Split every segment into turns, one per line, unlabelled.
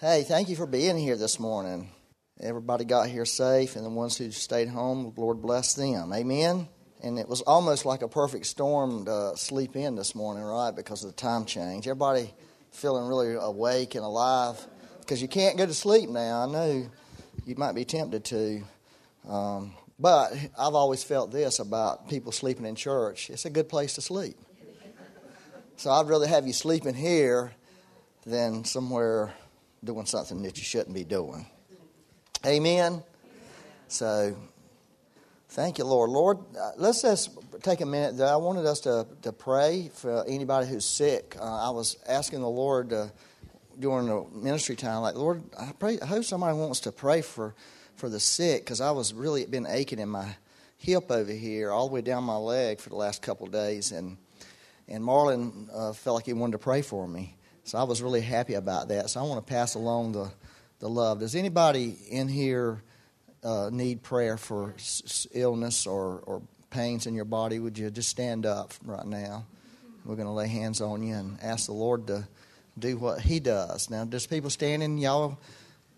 Hey, thank you for being here this morning. Everybody got here safe, and the ones who stayed home, Lord bless them. Amen. And it was almost like a perfect storm to sleep in this morning, right? Because of the time change. Everybody feeling really awake and alive because you can't go to sleep now. I know you might be tempted to. Um, but I've always felt this about people sleeping in church it's a good place to sleep. So I'd rather have you sleeping here than somewhere doing something that you shouldn't be doing. Amen. So thank you, Lord. Lord, uh, let's just take a minute. I wanted us to, to pray for anybody who's sick. Uh, I was asking the Lord to during the ministry time, like, Lord, I pray, I hope somebody wants to pray for, for the sick because I was really been aching in my hip over here, all the way down my leg for the last couple of days, and and Marlon uh, felt like he wanted to pray for me, so I was really happy about that. So I want to pass along the the love. Does anybody in here uh, need prayer for s- illness or or pains in your body? Would you just stand up right now? We're going to lay hands on you and ask the Lord to do what he does. Now, there's people standing. Y'all,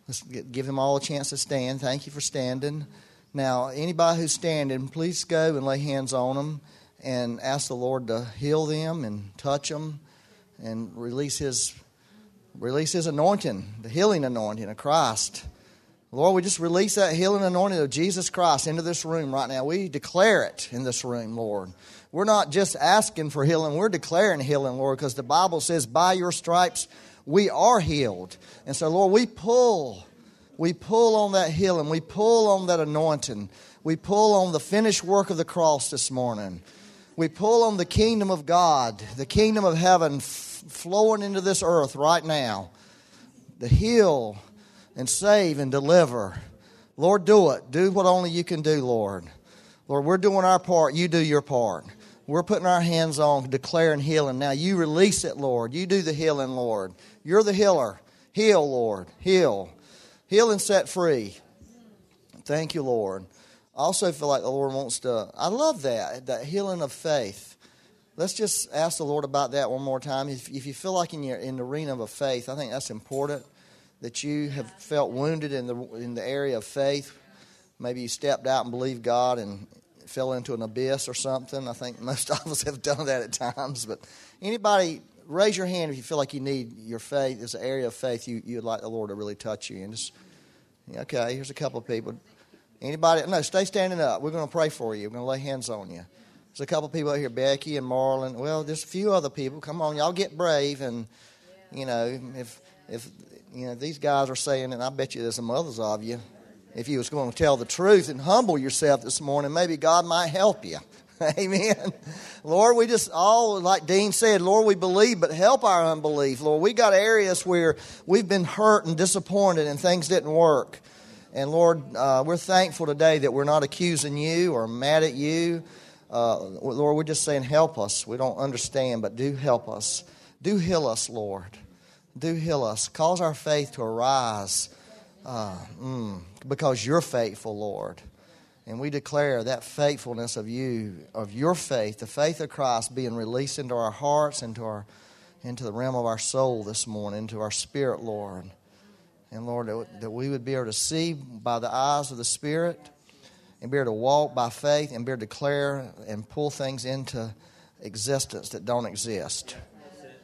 let's give them all a chance to stand. Thank you for standing. Now, anybody who's standing, please go and lay hands on them and ask the Lord to heal them and touch them and release His release His anointing, the healing anointing of Christ. Lord, we just release that healing anointing of Jesus Christ into this room right now. We declare it in this room, Lord. We're not just asking for healing, we're declaring healing, Lord, because the Bible says, by your stripes we are healed. And so, Lord, we pull, we pull on that healing, we pull on that anointing, we pull on the finished work of the cross this morning. We pull on the kingdom of God, the kingdom of heaven flowing into this earth right now. to heal and save and deliver. Lord, do it. Do what only you can do, Lord. Lord, we're doing our part. You do your part. We're putting our hands on declaring healing. Now you release it, Lord. You do the healing, Lord. You're the healer. Heal, Lord. Heal. Heal and set free. Thank you, Lord. I also feel like the Lord wants to, I love that, that healing of faith. Let's just ask the Lord about that one more time. If, if you feel like in, your, in the arena of faith, I think that's important that you have felt wounded in the, in the area of faith. Maybe you stepped out and believed God and fell into an abyss or something. I think most of us have done that at times. But anybody, raise your hand if you feel like you need your faith. There's an area of faith you, you'd like the Lord to really touch you. And just, okay, here's a couple of people. Anybody? No, stay standing up. We're going to pray for you. We're going to lay hands on you. There's a couple people out here, Becky and Marlon. Well, there's a few other people. Come on, y'all get brave. And, you know, if, if you know, these guys are saying, and I bet you there's some others of you, if you was going to tell the truth and humble yourself this morning, maybe God might help you. Amen. Lord, we just all, like Dean said, Lord, we believe, but help our unbelief. Lord, we got areas where we've been hurt and disappointed and things didn't work. And Lord, uh, we're thankful today that we're not accusing you or mad at you. Uh, Lord, we're just saying, help us. We don't understand, but do help us. Do heal us, Lord. Do heal us. Cause our faith to arise uh, mm, because you're faithful, Lord. And we declare that faithfulness of you, of your faith, the faith of Christ being released into our hearts, into, our, into the realm of our soul this morning, into our spirit, Lord. And Lord, that, that we would be able to see by the eyes of the Spirit and be able to walk by faith and be able to declare and pull things into existence that don't exist.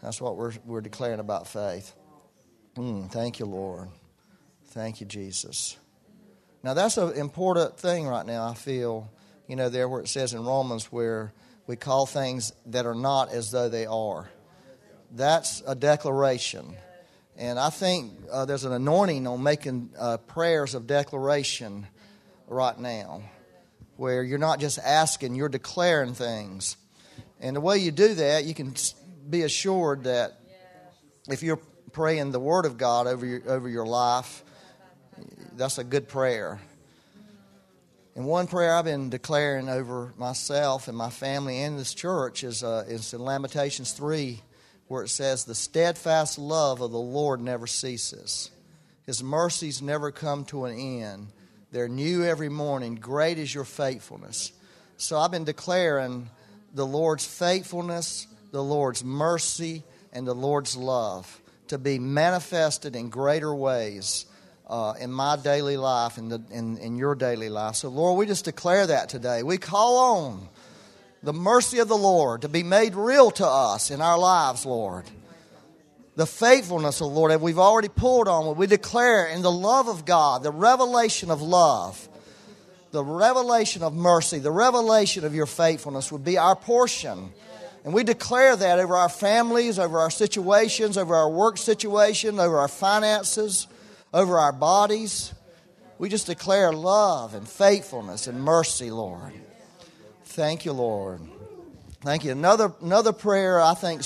That's what we're, we're declaring about faith. Mm, thank you, Lord. Thank you, Jesus. Now, that's an important thing right now, I feel, you know, there where it says in Romans where we call things that are not as though they are. That's a declaration. And I think uh, there's an anointing on making uh, prayers of declaration right now, where you're not just asking, you're declaring things. And the way you do that, you can be assured that if you're praying the Word of God over your, over your life, that's a good prayer. And one prayer I've been declaring over myself and my family and this church is, uh, is in Lamentations 3, where it says, The steadfast love of the Lord never ceases, His mercies never come to an end. They're new every morning. Great is your faithfulness. So I've been declaring the Lord's faithfulness, the Lord's mercy, and the Lord's love to be manifested in greater ways uh, in my daily life, in, in, in your daily life. So, Lord, we just declare that today. We call on the mercy of the Lord to be made real to us in our lives, Lord. The faithfulness of the Lord that we've already pulled on, what we declare in the love of God, the revelation of love, the revelation of mercy, the revelation of your faithfulness would be our portion. And we declare that over our families, over our situations, over our work situation, over our finances over our bodies. We just declare love and faithfulness and mercy, Lord. Thank you, Lord. Thank you. Another, another prayer I think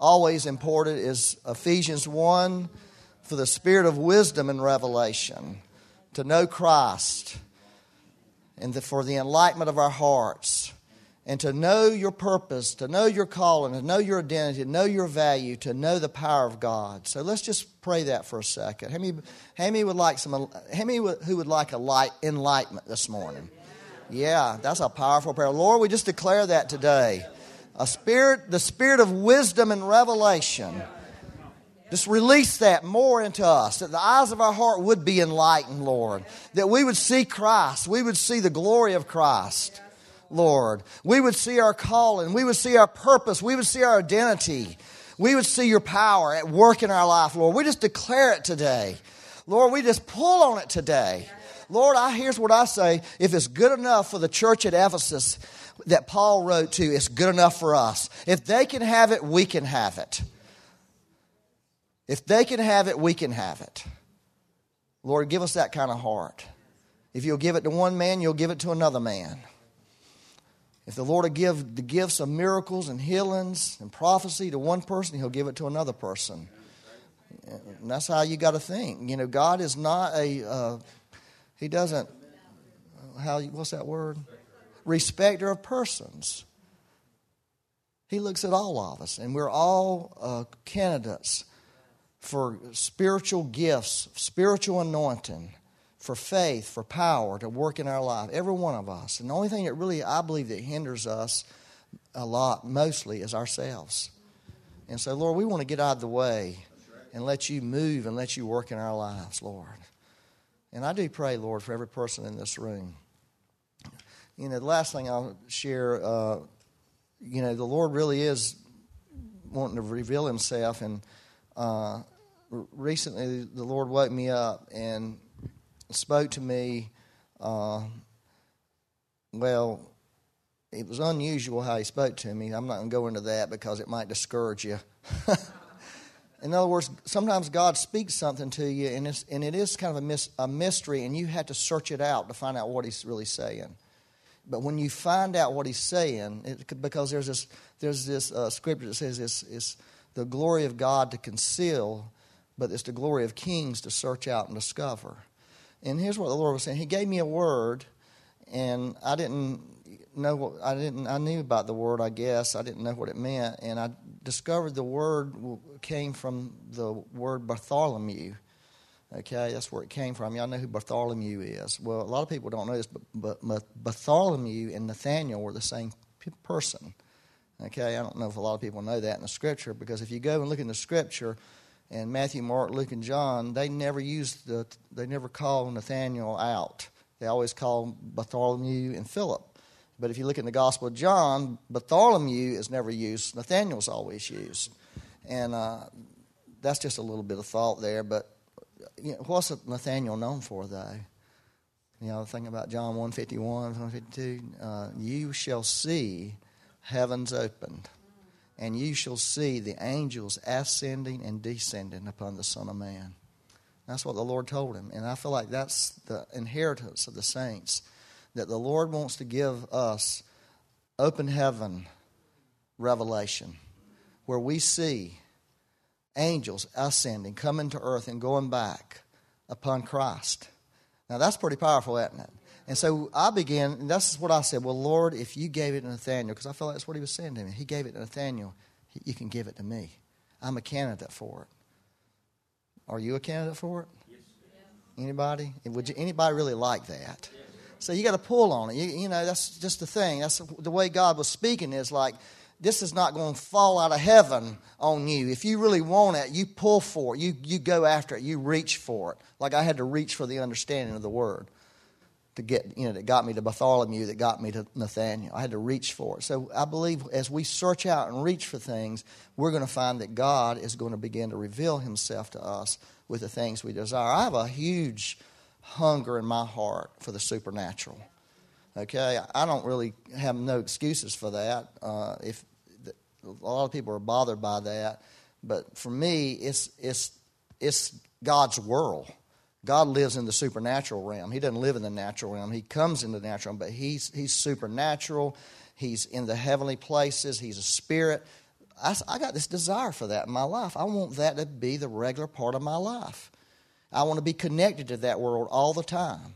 always important is Ephesians 1 for the spirit of wisdom and revelation, to know Christ, and the, for the enlightenment of our hearts and to know your purpose, to know your calling, to know your identity, to know your value, to know the power of God. So let's just pray that for a second. How many would like some? Many who would like a light enlightenment this morning? Yeah, that's a powerful prayer. Lord, we just declare that today. A spirit, the spirit of wisdom and revelation. Just release that more into us, that the eyes of our heart would be enlightened, Lord. That we would see Christ, we would see the glory of Christ. Lord. We would see our calling. We would see our purpose. We would see our identity. We would see your power at work in our life, Lord. We just declare it today. Lord, we just pull on it today. Lord, I, here's what I say. If it's good enough for the church at Ephesus that Paul wrote to, is good enough for us. If they can have it, we can have it. If they can have it, we can have it. Lord, give us that kind of heart. If you'll give it to one man, you'll give it to another man. If the Lord will give the gifts of miracles and healings and prophecy to one person, He'll give it to another person. And that's how you got to think. You know, God is not a, uh, He doesn't, how, what's that word? Respecter of persons. He looks at all of us, and we're all uh, candidates for spiritual gifts, spiritual anointing for faith, for power to work in our life, every one of us. And the only thing that really, I believe, that hinders us a lot, mostly, is ourselves. And so, Lord, we want to get out of the way and let you move and let you work in our lives, Lord. And I do pray, Lord, for every person in this room. You know, the last thing I'll share, uh, you know, the Lord really is wanting to reveal Himself. And uh, recently, the Lord woke me up and spoke to me. Uh, well, it was unusual how he spoke to me. I'm not going to go into that because it might discourage you. In other words, sometimes God speaks something to you, and, it's, and it is kind of a, mis, a mystery, and you have to search it out to find out what He's really saying. But when you find out what He's saying, it, because there's this, there's this uh, scripture that says it's, it's the glory of God to conceal, but it's the glory of kings to search out and discover. And here's what the Lord was saying. He gave me a word, and I didn't know what I didn't. I knew about the word, I guess. I didn't know what it meant, and I discovered the word came from the word Bartholomew. Okay, that's where it came from. Y'all know who Bartholomew is. Well, a lot of people don't know this, but, but Bartholomew and Nathaniel were the same person. Okay, I don't know if a lot of people know that in the scripture because if you go and look in the scripture, and Matthew, Mark, Luke, and John, they never used the, they never call Nathaniel out. They always call Bartholomew and Philip. But if you look in the Gospel of John, Bartholomew is never used. Nathaniel's always used. And uh, that's just a little bit of thought there. But you know, what's Nathaniel known for, though? You know, the thing about John 151, 152, uh, you shall see heavens opened and you shall see the angels ascending and descending upon the Son of Man. That's what the Lord told him. And I feel like that's the inheritance of the saints that the Lord wants to give us open heaven revelation where we see angels ascending, coming to earth, and going back upon Christ. Now, that's pretty powerful, isn't it? And so I began, and that's what I said. Well, Lord, if you gave it to Nathaniel, because I felt like that's what he was saying to me. He gave it to Nathaniel. You can give it to me. I'm a candidate for it. Are you a candidate for it? Yes. Anybody? Would you, anybody really like that? So you got to pull on it. You, you, know, that's just the thing. That's the way God was speaking. Is like this is not going to fall out of heaven on you. If you really want it, you pull for it. You, you go after it. You reach for it. Like I had to reach for the understanding of the word to get, you know, that got me to Bartholomew, that got me to Nathaniel. I had to reach for it. So I believe as we search out and reach for things, we're going to find that God is going to begin to reveal himself to us with the things we desire. I have a huge hunger in my heart for the supernatural. Okay, I don't really have no excuses for that. Uh, if a lot of people are bothered by that, but for me, it's it's it's God's world. God lives in the supernatural realm. He doesn't live in the natural realm. He comes in the natural realm, but he's he's supernatural. He's in the heavenly places. He's a spirit. I, I got this desire for that in my life. I want that to be the regular part of my life. I want to be connected to that world all the time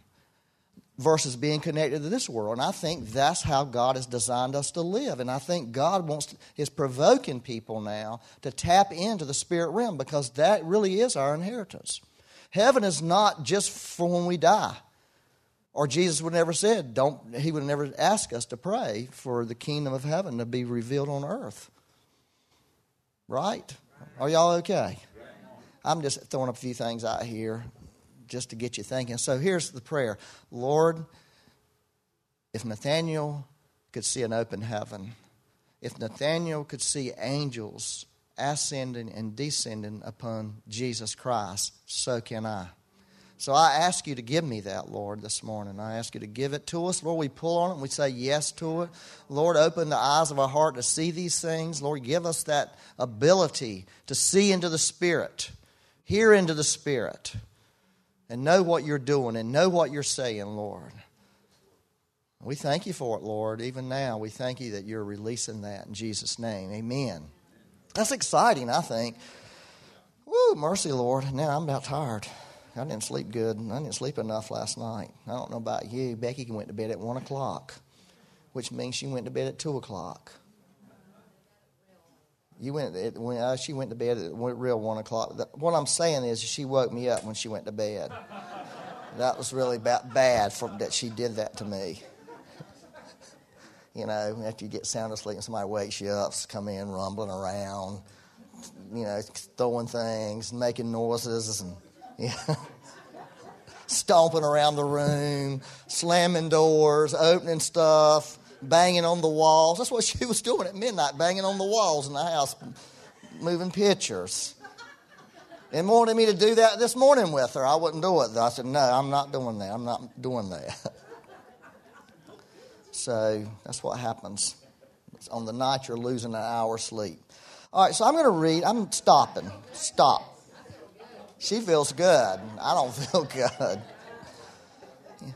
versus being connected to this world. And I think that's how God has designed us to live. And I think God wants to, is provoking people now to tap into the spirit realm because that really is our inheritance. Heaven is not just for when we die. Or Jesus would never said, don't he would never ask us to pray for the kingdom of heaven to be revealed on earth. Right? Are y'all okay? I'm just throwing up a few things out here just to get you thinking. So here's the prayer Lord, if Nathaniel could see an open heaven, if Nathaniel could see angels ascending and descending upon Jesus Christ, so can I. So I ask you to give me that, Lord, this morning. I ask you to give it to us. Lord, we pull on it and we say yes to it. Lord, open the eyes of our heart to see these things. Lord, give us that ability to see into the Spirit, hear into the Spirit and know what you're doing and know what you're saying, Lord. We thank you for it, Lord. Even now, we thank you that you're releasing that in Jesus' name. Amen. That's exciting, I think. Woo, mercy, Lord. Now I'm about tired. I didn't sleep good. I didn't sleep enough last night. I don't know about you. Becky went to bed at 1 o'clock, which means she went to bed at 2 o'clock. You went when uh, she went to bed at real one o'clock. What I'm saying is, she woke me up when she went to bed. that was really bad for, that she did that to me. you know, after you get sound asleep and somebody wakes you up, come in rumbling around, you know, throwing things, making noises, and yeah. stomping around the room, slamming doors, opening stuff banging on the walls. That's what she was doing at midnight, banging on the walls in the house, moving pictures. And wanted me to do that this morning with her. I wouldn't do it. though. I said, No, I'm not doing that. I'm not doing that. so that's what happens. It's on the night you're losing an hour's sleep. All right, so I'm going to read. I'm stopping. Stop. She feels good. I don't feel good.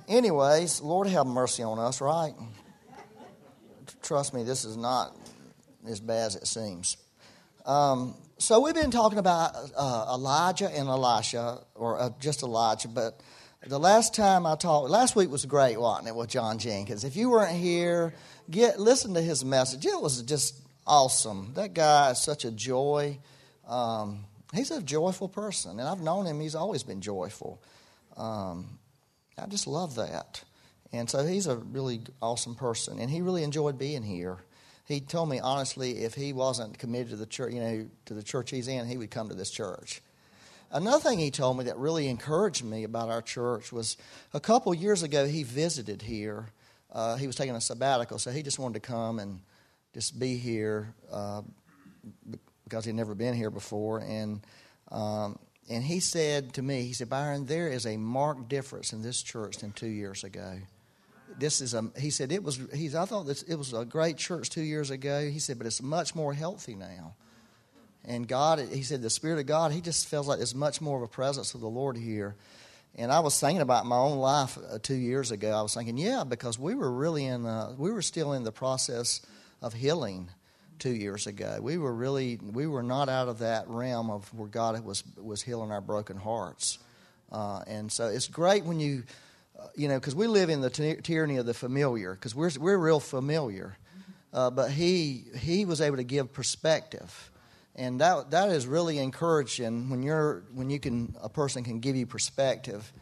Anyways, Lord have mercy on us, right? Trust me, this is not as bad as it seems. Um, so we've been talking about uh, Elijah and Elisha, or uh, just Elijah, but the last time I talked, last week was great, wasn't it, with John Jenkins? If you weren't here, get listen to his message. It was just awesome. That guy is such a joy. Um, he's a joyful person, and I've known him. He's always been joyful. Um, I just love that. And so he's a really awesome person, and he really enjoyed being here. He told me honestly, if he wasn't committed to the church, you know, to the church he's in, he would come to this church. Another thing he told me that really encouraged me about our church was a couple years ago he visited here. Uh, he was taking a sabbatical, so he just wanted to come and just be here uh, because he'd never been here before. And um, and he said to me, he said, Byron, there is a marked difference in this church than two years ago this is a he said it was he's I thought this it was a great church two years ago. He said, but it's much more healthy now. And God, he said, the Spirit of God, he just feels like there's much more of a presence of the Lord here. And I was thinking about my own life uh, two years ago. I was thinking, yeah, because we were really in, uh, we were still in the process of healing two years ago. We were really, we were not out of that realm of where God was was healing our broken hearts. Uh, and so it's great when you you know, because we live in the ty- tyranny of the familiar, because we're, we're real familiar. Uh, but he, he was able to give perspective. And that, that is really encouraging when, you're, when you can, a person can give you perspective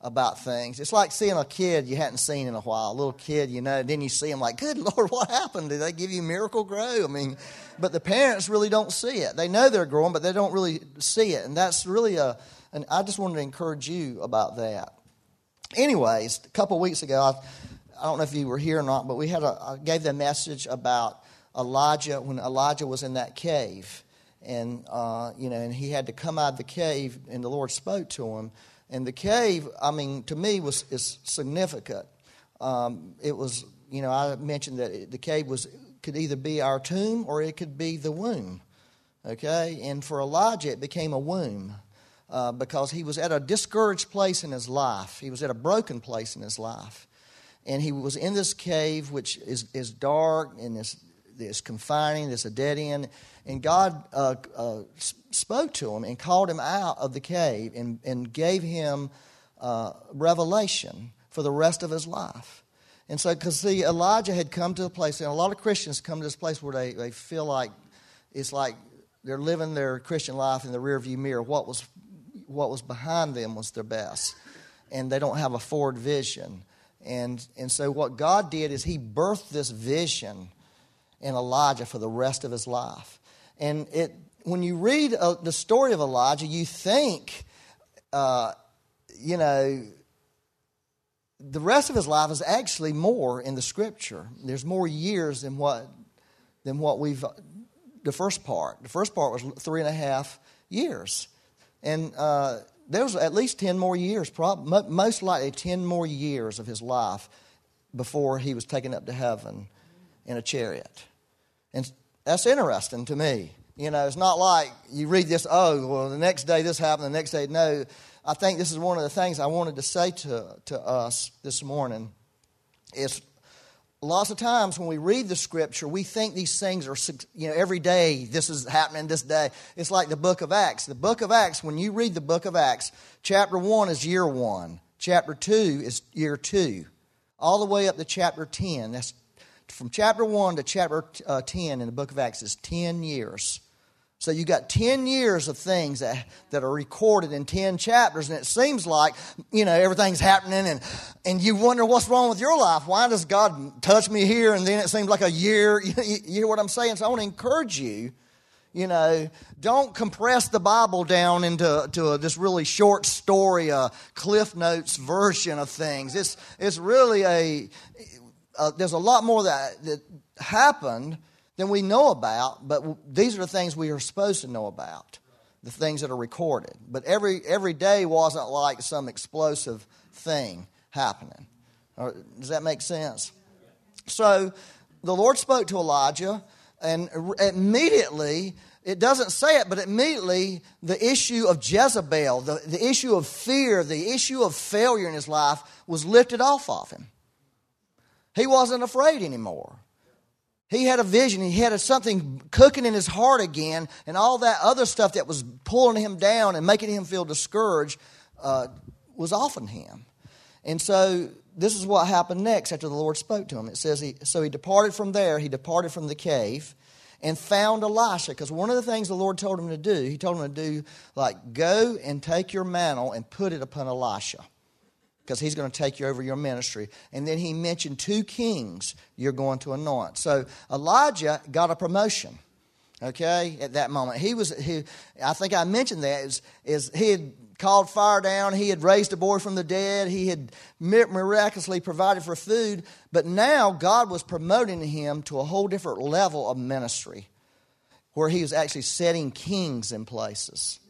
about things. It's like seeing a kid you hadn't seen in a while, a little kid, you know, then you see him like, good Lord, what happened? Did they give you Miracle-Gro? I mean, but the parents really don't see it. They know they're growing, but they don't really see it. And that's really a, and I just wanted to encourage you about that. Anyways, a couple weeks ago, I, I don't know if you were here or not, but we had a, I gave the message about Elijah when Elijah was in that cave. And, uh, you know, and he had to come out of the cave, and the Lord spoke to him and the cave, I mean, to me, was is significant. Um, it was, you know, I mentioned that the cave was could either be our tomb or it could be the womb. Okay, and for Elijah, it became a womb uh, because he was at a discouraged place in his life. He was at a broken place in his life, and he was in this cave, which is is dark and is is confining. It's a dead end, and God uh, uh, spoke to him and called him out of the cave and, and gave him uh, revelation for the rest of his life. And so, because see, Elijah had come to a place, and a lot of Christians come to this place where they, they feel like it's like they're living their Christian life in the rearview mirror. What was, what was behind them was their best. And they don't have a forward vision. And, and so, what God did is He birthed this vision in Elijah for the rest of his life. And it, when you read uh, the story of Elijah, you think, uh, you know, the rest of his life is actually more in the scripture. There's more years than what, than what we've, the first part. The first part was three and a half years. And uh, there was at least 10 more years, probably, most likely 10 more years of his life before he was taken up to heaven in a chariot. And that's interesting to me. You know, it's not like you read this, oh, well, the next day this happened, the next day, no. I think this is one of the things I wanted to say to, to us this morning is lots of times when we read the scripture, we think these things are, you know, every day this is happening this day. It's like the book of Acts. The book of Acts, when you read the book of Acts, chapter 1 is year 1, chapter 2 is year 2, all the way up to chapter 10. That's from chapter 1 to chapter uh, 10 in the book of Acts is 10 years. So you got 10 years of things that, that are recorded in 10 chapters, and it seems like, you know, everything's happening, and, and you wonder what's wrong with your life. Why does God touch me here, and then it seems like a year? You, you hear what I'm saying? So I want to encourage you, you know, don't compress the Bible down into to a, this really short story, a Cliff Notes version of things. It's, it's really a, uh, there's a lot more that, that happened than we know about, but these are the things we are supposed to know about, the things that are recorded. But every, every day wasn't like some explosive thing happening. Or, does that make sense? So the Lord spoke to Elijah, and immediately, it doesn't say it, but immediately the issue of Jezebel, the, the issue of fear, the issue of failure in his life was lifted off of him. He wasn't afraid anymore. He had a vision. He had a, something cooking in his heart again, and all that other stuff that was pulling him down and making him feel discouraged uh, was off of him. And so this is what happened next after the Lord spoke to him. It says, he, So he departed from there, he departed from the cave and found Elisha. Because one of the things the Lord told him to do, he told him to do, like, go and take your mantle and put it upon Elisha because he's going to take you over your ministry. And then he mentioned two kings you're going to anoint. So Elijah got a promotion. Okay, at that moment, he was. He, I think I mentioned that is, is he had called fire down. He had raised a boy from the dead. He had miraculously provided for food. But now God was promoting him to a whole different level of ministry, where he was actually setting kings in places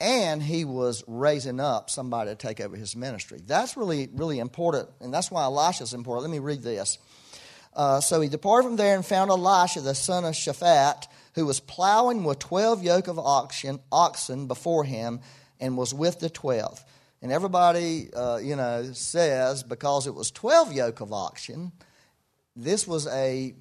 and he was raising up somebody to take over his ministry. That's really, really important, and that's why Elisha is important. Let me read this. Uh, so he departed from there and found Elisha, the son of Shaphat, who was plowing with twelve yoke of oxen, oxen before him, and was with the twelve. And everybody, uh, you know, says because it was twelve yoke of oxen, this was a.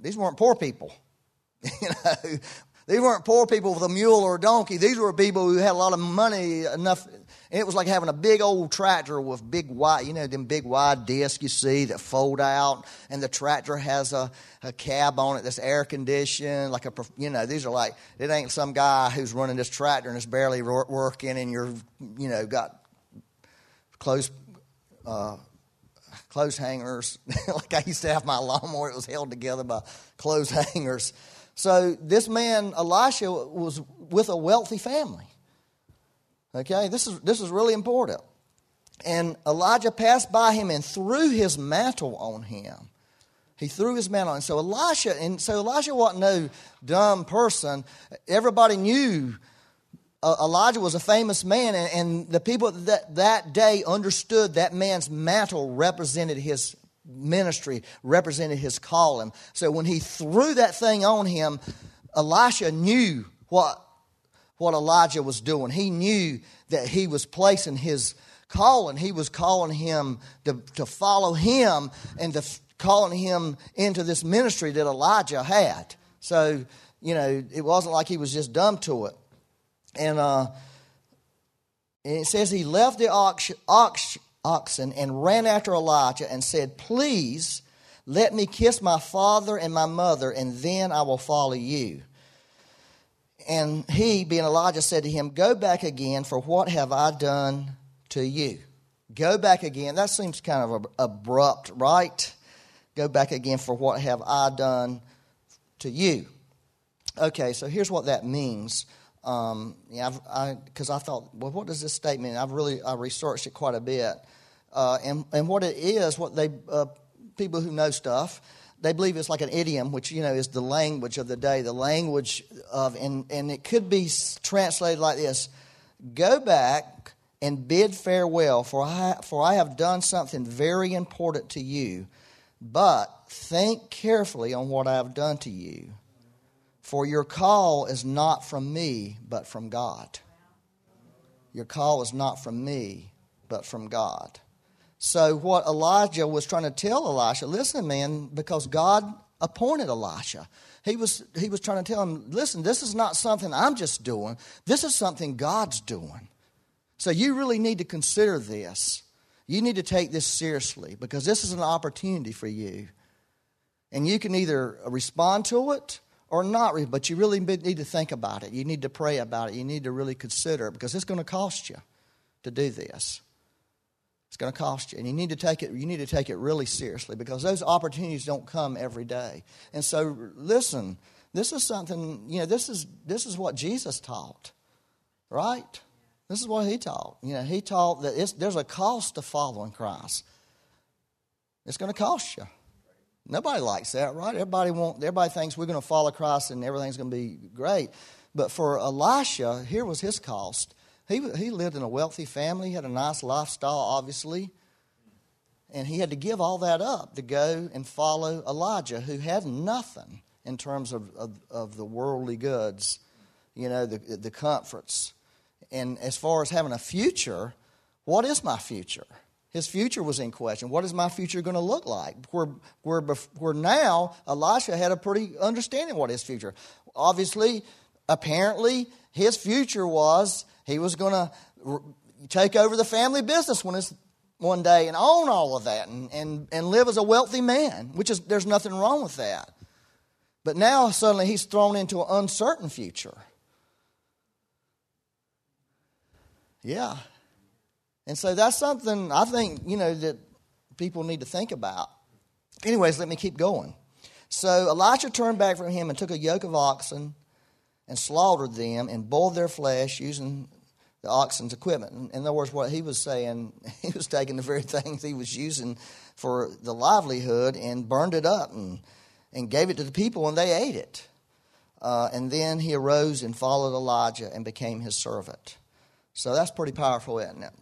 These weren't poor people. you know, these weren't poor people with a mule or a donkey. These were people who had a lot of money enough. It was like having a big old tractor with big wide, you know, them big wide discs you see that fold out, and the tractor has a, a cab on it that's air conditioned. Like a, you know, these are like it ain't some guy who's running this tractor and it's barely working, and you're, you know, got clothes, uh, clothes hangers. like I used to have my lawnmower, it was held together by clothes hangers. So this man, Elisha, was with a wealthy family. Okay, this is, this is really important. And Elijah passed by him and threw his mantle on him. He threw his mantle on. So Elisha, and so Elisha wasn't no dumb person. Everybody knew uh, Elijah was a famous man, and, and the people that, that day understood that man's mantle represented his ministry, represented his calling. So when he threw that thing on him, Elisha knew what, what Elijah was doing. He knew that he was placing his calling. He was calling him to, to follow him and to calling him into this ministry that Elijah had. So, you know, it wasn't like he was just dumb to it. And, uh, and it says he left the ox, ox, oxen and ran after Elijah and said, Please let me kiss my father and my mother, and then I will follow you. And he, being Elijah, said to him, Go back again, for what have I done to you? Go back again. That seems kind of abrupt, right? Go back again, for what have I done to you? Okay, so here's what that means. Um, yeah, because I, I, thought, well, what does this statement? I've really I researched it quite a bit, uh, and and what it is, what they uh, people who know stuff, they believe it's like an idiom, which you know is the language of the day, the language of, and and it could be translated like this: Go back and bid farewell, for I for I have done something very important to you, but think carefully on what I have done to you for your call is not from me, but from God. Your call is not from me, but from God. So, what Elijah was trying to tell Elisha, listen, man, because God appointed Elisha. He was, he was trying to tell him, listen, this is not something I'm just doing, this is something God's doing. So, you really need to consider this. You need to take this seriously because this is an opportunity for you. And you can either respond to it or not, but you really need to think about it. You need to pray about it. You need to really consider it because it's going to cost you to do this. It's going to cost you, and you need to take it. You need to take it really seriously because those opportunities don't come every day. And so, listen. This is something you know. This is this is what Jesus taught, right? This is what he taught. You know, he taught that there's a cost to following Christ. It's going to cost you. Nobody likes that, right? Everybody want, everybody thinks we're going to follow Christ and everything's going to be great. But for Elisha, here was his cost. He, he lived in a wealthy family, had a nice lifestyle, obviously. And he had to give all that up to go and follow Elijah, who had nothing in terms of, of, of the worldly goods, you know, the, the comforts. And as far as having a future, what is my future? His future was in question. What is my future going to look like? Where, where, where now Elisha had a pretty understanding what his future. Obviously, apparently, his future was he was going to take over the family business when one day and own all of that and, and, and live as a wealthy man, which is there's nothing wrong with that. But now suddenly he's thrown into an uncertain future. Yeah, and so that's something I think, you know, that people need to think about. Anyways, let me keep going. So Elisha turned back from him and took a yoke of oxen and slaughtered them and boiled their flesh using the oxen's equipment. In other words, what he was saying, he was taking the very things he was using for the livelihood and burned it up and, and gave it to the people and they ate it. Uh, and then he arose and followed Elijah and became his servant. So that's pretty powerful, isn't it?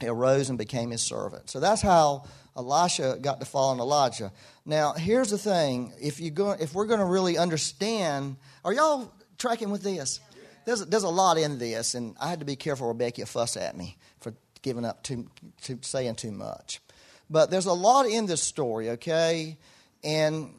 he arose and became his servant. So that's how Elisha got to follow Elijah. Now, here's the thing: if you go, if we're going to really understand, are y'all tracking with this? There's there's a lot in this, and I had to be careful. Rebecca fuss at me for giving up too, to saying too much. But there's a lot in this story, okay? And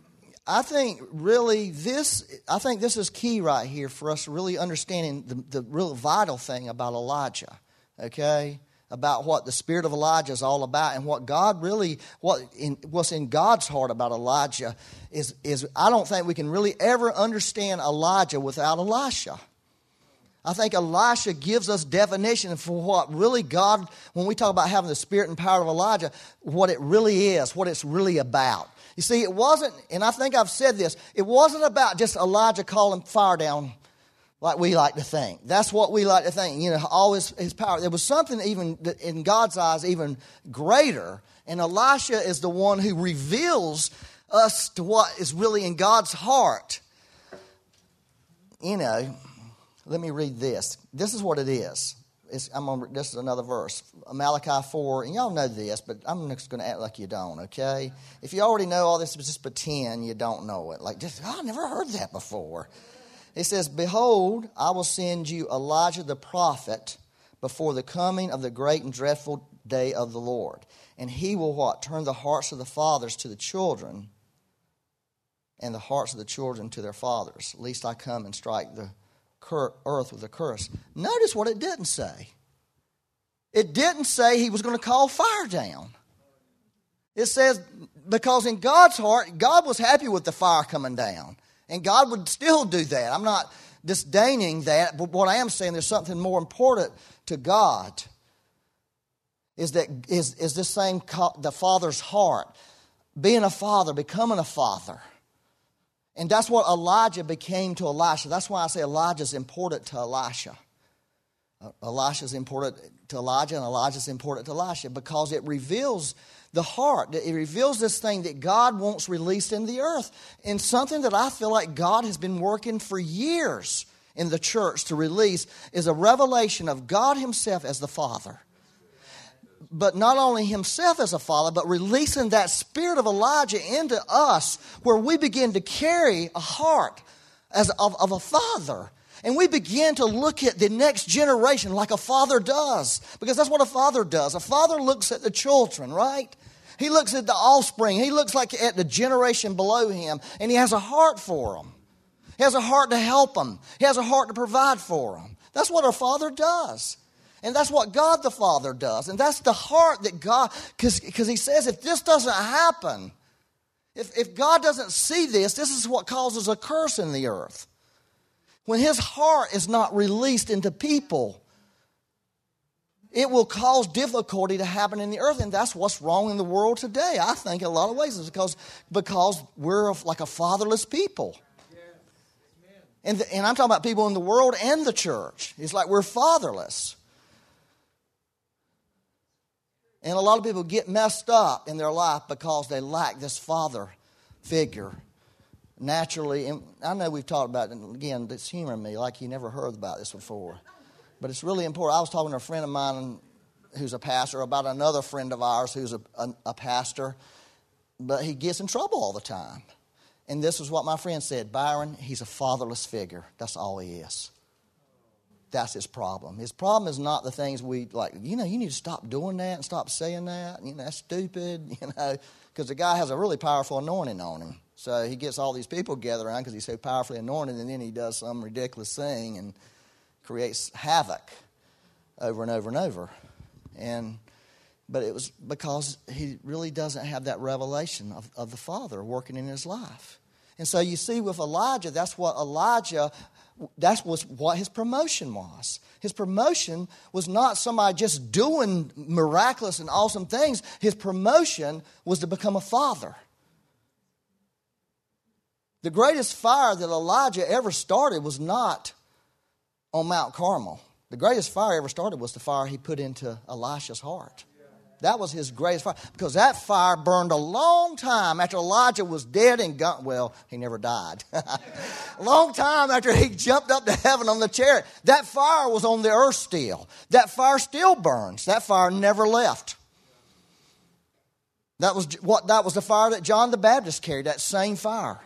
I think really this, I think this is key right here for us really understanding the, the real vital thing about Elijah, okay? about what the spirit of Elijah is all about and what God really, what in, what's in God's heart about Elijah is, is I don't think we can really ever understand Elijah without Elisha. I think Elisha gives us definition for what really God, when we talk about having the spirit and power of Elijah, what it really is, what it's really about. You see, it wasn't, and I think I've said this, it wasn't about just Elijah calling fire down like we like to think. That's what we like to think, you know, all his, his power. There was something even in God's eyes even greater, and Elisha is the one who reveals us to what is really in God's heart. You know, let me read this. This is what it is. This is another verse, Malachi 4, and y'all know this, but I'm just going to act like you don't, okay? If you already know all this, just pretend you don't know it. Like, just, oh, I never heard that before. It says, Behold, I will send you Elijah the prophet before the coming of the great and dreadful day of the Lord. And he will what? Turn the hearts of the fathers to the children, and the hearts of the children to their fathers, lest I come and strike the earth with a curse. Notice what it didn't say. It didn't say he was going to call fire down. It says, because in God's heart, God was happy with the fire coming down. And God would still do that. I'm not disdaining that, but what I am saying, there's something more important to God. Is that is, is this same the father's heart, being a father, becoming a father. And that's what Elijah became to Elisha. That's why I say Elijah is important to Elisha. Uh, Elisha is important to Elijah, and Elijah is important to Elisha because it reveals the heart. It reveals this thing that God wants released in the earth. And something that I feel like God has been working for years in the church to release is a revelation of God Himself as the Father but not only himself as a father, but releasing that spirit of Elijah into us, where we begin to carry a heart as of, of a father. And we begin to look at the next generation like a father does, because that's what a father does. A father looks at the children, right? He looks at the offspring. He looks like at the generation below him, and he has a heart for them. He has a heart to help them. He has a heart to provide for them. That's what a father does. And that's what God the Father does. And that's the heart that God, because He says if this doesn't happen, if, if God doesn't see this, this is what causes a curse in the earth. When His heart is not released into people, it will cause difficulty to happen in the earth. And that's what's wrong in the world today. I think in a lot of ways is because, because we're like a fatherless people. And, the, and I'm talking about people in the world and the church. It's like we're fatherless. And a lot of people get messed up in their life because they lack this father figure. Naturally, and I know we've talked about it, and again, it's humoring me like you never heard about this before. But it's really important. I was talking to a friend of mine who's a pastor about another friend of ours who's a, a, a pastor, but he gets in trouble all the time. And this is what my friend said Byron, he's a fatherless figure. That's all he is. That's his problem. His problem is not the things we like, you know, you need to stop doing that and stop saying that. You know, that's stupid, you know, because the guy has a really powerful anointing on him. So he gets all these people gathered around because he's so powerfully anointed, and then he does some ridiculous thing and creates havoc over and over and over. And but it was because he really doesn't have that revelation of, of the Father working in his life. And so you see with Elijah, that's what Elijah that was what his promotion was. His promotion was not somebody just doing miraculous and awesome things. His promotion was to become a father. The greatest fire that Elijah ever started was not on Mount Carmel. The greatest fire ever started was the fire he put into Elisha's heart. That was his greatest fire. Because that fire burned a long time after Elijah was dead and gone. Well, he never died. long time after he jumped up to heaven on the chariot. That fire was on the earth still. That fire still burns. That fire never left. That was what that was the fire that John the Baptist carried, that same fire.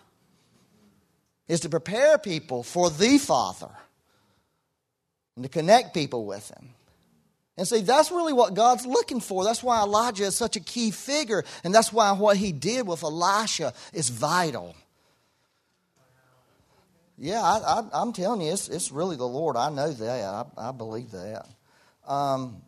Is to prepare people for the Father and to connect people with him. And see, that's really what God's looking for. That's why Elijah is such a key figure. And that's why what he did with Elisha is vital. Yeah, I, am telling you, it's, it's really the Lord. I know that. I, I believe that. Um,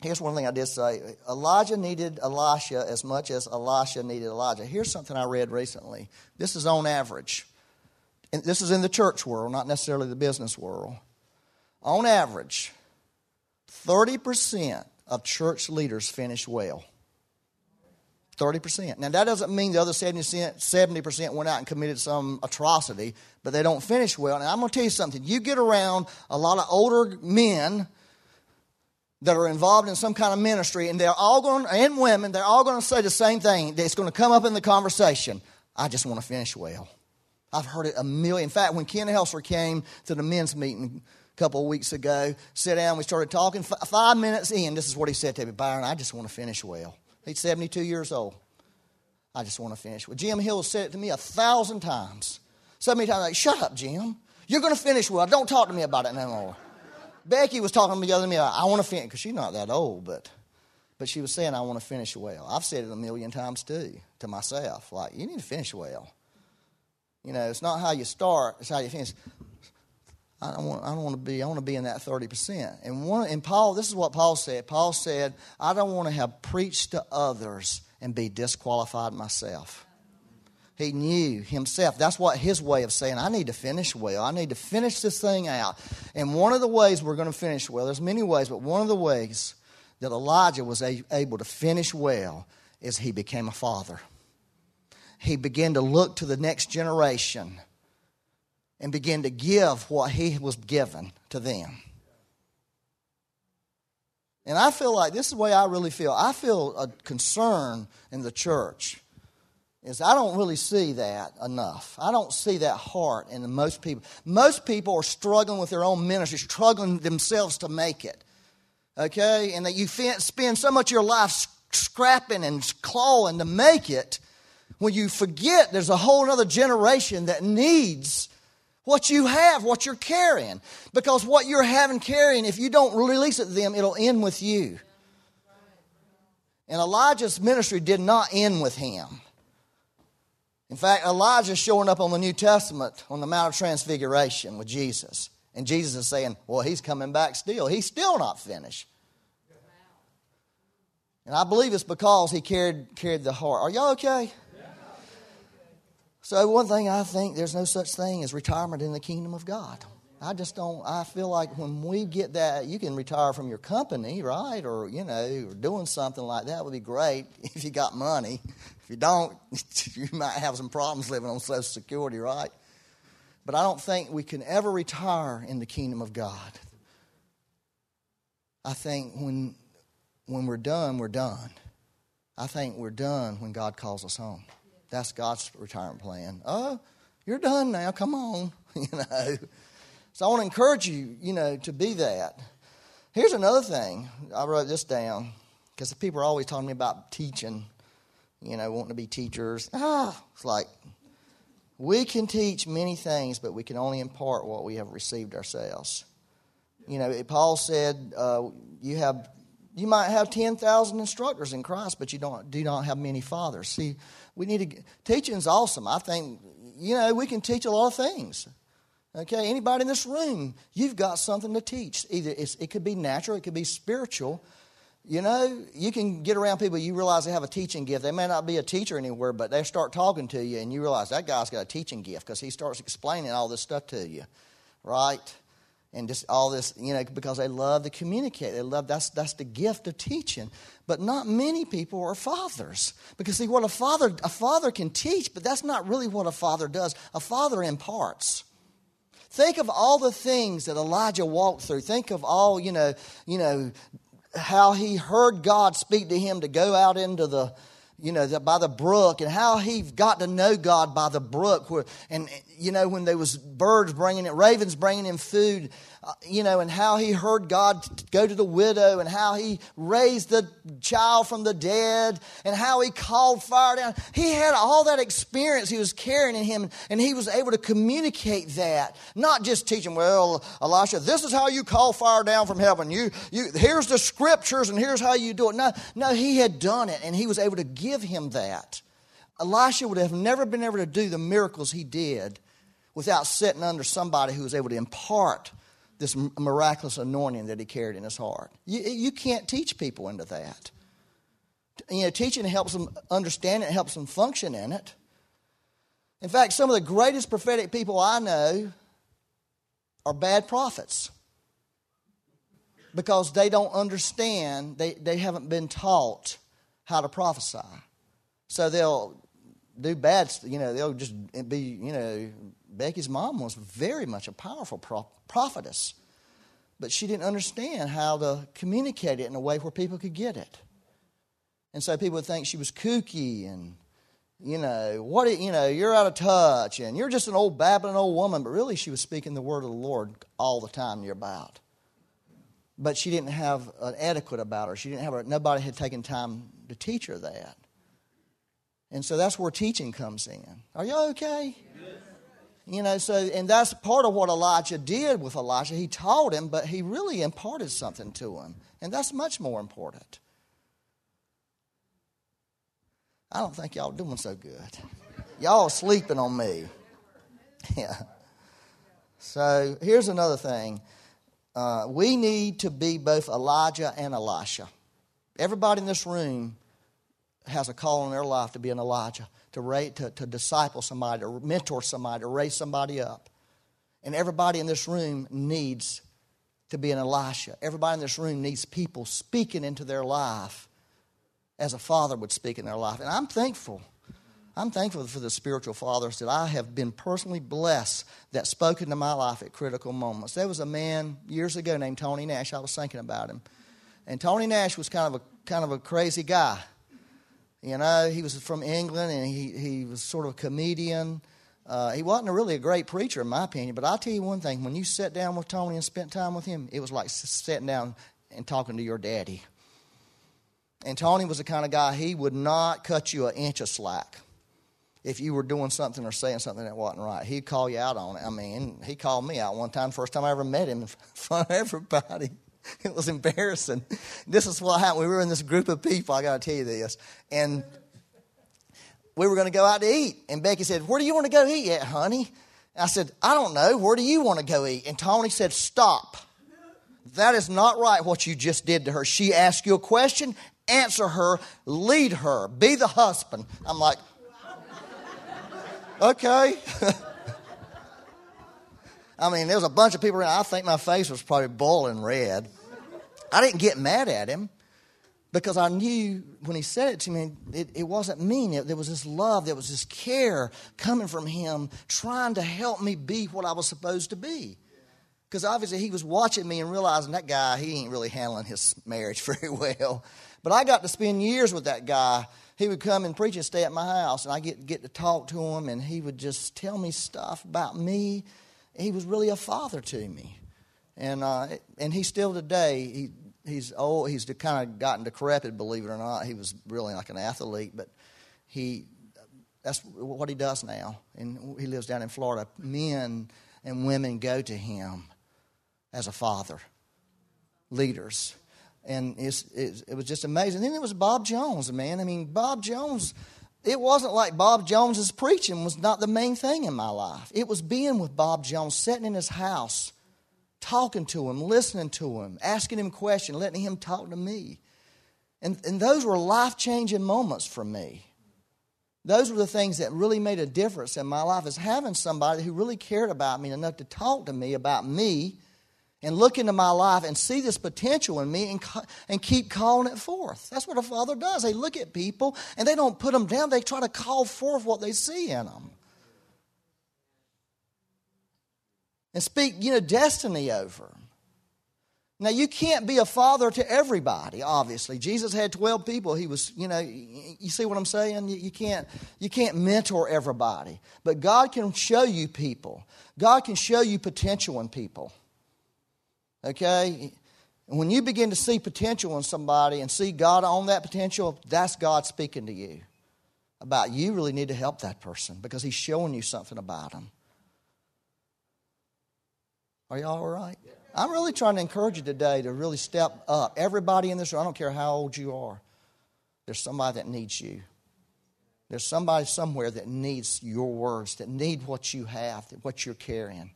here's one thing I did say Elijah needed Elisha as much as Elisha needed Elijah. Here's something I read recently. This is on average. And this is in the church world, not necessarily the business world. on average, 30% of church leaders finish well. 30%. Now, that doesn't mean the other 70% went out and committed some atrocity, but they don't finish well. And I'm going to tell you something. You get around a lot of older men that are involved in some kind of ministry, and they're all going, and women, they're all going to say the same thing. It's going to come up in the conversation. I just want to finish well. I've heard it a million. In fact, when Ken Helser came to the men's meeting couple of weeks ago, sit down, we started talking. F- five minutes in, this is what he said to me Byron, I just want to finish well. He's 72 years old. I just want to finish well. Jim Hill said it to me a thousand times. So many times, like, shut up, Jim. You're going to finish well. Don't talk to me about it no more. Becky was talking to me the other day. I want to finish because she's not that old, but but she was saying I want to finish well. I've said it a million times too to myself. Like you need to finish well. You know, it's not how you start; it's how you finish. I don't want. I don't want to be. I want to be in that thirty percent. And one. And Paul. This is what Paul said. Paul said, "I don't want to have preached to others and be disqualified myself." He knew himself. That's what his way of saying, I need to finish well. I need to finish this thing out. And one of the ways we're going to finish well, there's many ways, but one of the ways that Elijah was able to finish well is he became a father. He began to look to the next generation and begin to give what he was given to them. And I feel like this is the way I really feel. I feel a concern in the church is I don't really see that enough. I don't see that heart in most people. Most people are struggling with their own ministry, struggling themselves to make it. Okay? And that you spend so much of your life scrapping and clawing to make it when you forget there's a whole other generation that needs what you have, what you're carrying. Because what you're having carrying, if you don't release it to them, it'll end with you. And Elijah's ministry did not end with him. In fact, Elijah's showing up on the New Testament on the Mount of Transfiguration with Jesus. And Jesus is saying, Well, he's coming back still. He's still not finished. And I believe it's because he carried, carried the heart. Are y'all okay? So, one thing I think there's no such thing as retirement in the kingdom of God. I just don't, I feel like when we get that, you can retire from your company, right? Or, you know, or doing something like that would be great if you got money. If you don't, you might have some problems living on Social Security, right? But I don't think we can ever retire in the kingdom of God. I think when, when we're done, we're done. I think we're done when God calls us home. That's God's retirement plan. Oh, you're done now. Come on. You know. So I want to encourage you, you know, to be that. Here's another thing. I wrote this down because people are always talking to me about teaching you know, wanting to be teachers. Ah, it's like we can teach many things, but we can only impart what we have received ourselves. You know, Paul said, uh, "You have, you might have ten thousand instructors in Christ, but you don't do not have many fathers." See, we need to teaching is awesome. I think you know we can teach a lot of things. Okay, anybody in this room, you've got something to teach. Either it could be natural, it could be spiritual, you know, you can get around people, you realize they have a teaching gift. They may not be a teacher anywhere, but they start talking to you, and you realize that guy's got a teaching gift because he starts explaining all this stuff to you, right? And just all this, you know, because they love to communicate. They love that's that's the gift of teaching. But not many people are fathers. Because see what a father a father can teach, but that's not really what a father does. A father imparts. Think of all the things that Elijah walked through. Think of all, you know, you know, how he heard God speak to him to go out into the, you know, by the brook, and how he got to know God by the brook. Where, and you know, when there was birds bringing it, ravens bringing him food, Uh, you know, and how he heard God go to the widow, and how he raised the child from the dead, and how he called fire down. He had all that experience he was carrying in him, and he was able to communicate that, not just teach him, Well, Elisha, this is how you call fire down from heaven. You, you, here's the scriptures, and here's how you do it. No, no, he had done it, and he was able to give him that. Elisha would have never been able to do the miracles he did without sitting under somebody who was able to impart this miraculous anointing that he carried in his heart. You, you can't teach people into that. You know, teaching helps them understand it, helps them function in it. In fact, some of the greatest prophetic people I know are bad prophets. because they don't understand, they, they haven't been taught how to prophesy. So they'll do bad, you know, they'll just be, you know, Becky's mom was very much a powerful prophetess, but she didn't understand how to communicate it in a way where people could get it. And so people would think she was kooky and, you know, what, you know, you're out of touch and you're just an old babbling old woman, but really she was speaking the word of the Lord all the time you're about. But she didn't have an etiquette about her. She didn't have her, nobody had taken time to teach her that. And so that's where teaching comes in. Are you okay? You know, so, and that's part of what Elijah did with Elisha. He taught him, but he really imparted something to him. And that's much more important. I don't think y'all doing so good. Y'all sleeping on me. Yeah. So here's another thing. Uh, we need to be both Elijah and Elisha. Everybody in this room has a call in their life to be an Elijah, to, rate, to, to disciple somebody, to mentor somebody, to raise somebody up. And everybody in this room needs to be an Elisha. Everybody in this room needs people speaking into their life as a father would speak in their life. And I'm thankful. I'm thankful for the spiritual fathers that I have been personally blessed that spoke into my life at critical moments. There was a man years ago named Tony Nash. I was thinking about him. And Tony Nash was kind of a kind of a crazy guy. You know, he was from England and he, he was sort of a comedian. Uh, he wasn't really a great preacher, in my opinion, but I'll tell you one thing when you sat down with Tony and spent time with him, it was like sitting down and talking to your daddy. And Tony was the kind of guy, he would not cut you an inch of slack if you were doing something or saying something that wasn't right. He'd call you out on it. I mean, he called me out one time, first time I ever met him in front of everybody. It was embarrassing. This is what happened. We were in this group of people, I got to tell you this. And we were going to go out to eat. And Becky said, Where do you want to go eat yet, honey? I said, I don't know. Where do you want to go eat? And Tony said, Stop. That is not right what you just did to her. She asked you a question, answer her, lead her, be the husband. I'm like, okay. I mean, there was a bunch of people around. I think my face was probably boiling red. I didn't get mad at him because I knew when he said it to me, it, it wasn't mean. It, there was this love, there was this care coming from him, trying to help me be what I was supposed to be. Because obviously he was watching me and realizing that guy, he ain't really handling his marriage very well. But I got to spend years with that guy. He would come and preach and stay at my house, and I get get to talk to him, and he would just tell me stuff about me. He was really a father to me, and uh, and he still today. He he's old. He's kind of gotten decrepit, believe it or not. He was really like an athlete, but he that's what he does now, and he lives down in Florida. Men and women go to him as a father, leaders and it's, it's, it was just amazing. Then there was Bob Jones, man. I mean, Bob Jones. It wasn't like Bob Jones's preaching was not the main thing in my life. It was being with Bob Jones, sitting in his house, talking to him, listening to him, asking him questions, letting him talk to me. And, and those were life changing moments for me. Those were the things that really made a difference in my life, is having somebody who really cared about me enough to talk to me about me and look into my life and see this potential in me and, and keep calling it forth. That's what a father does. They look at people and they don't put them down, they try to call forth what they see in them. And speak, you know, destiny over. Now, you can't be a father to everybody, obviously. Jesus had 12 people. He was, you know, you see what I'm saying? You, can't, you can't mentor everybody. But God can show you people, God can show you potential in people. Okay? When you begin to see potential in somebody and see God on that potential, that's God speaking to you about you really need to help that person because He's showing you something about them. Are y'all all right? I'm really trying to encourage you today to really step up. Everybody in this room, I don't care how old you are, there's somebody that needs you. There's somebody somewhere that needs your words, that need what you have, what you're carrying.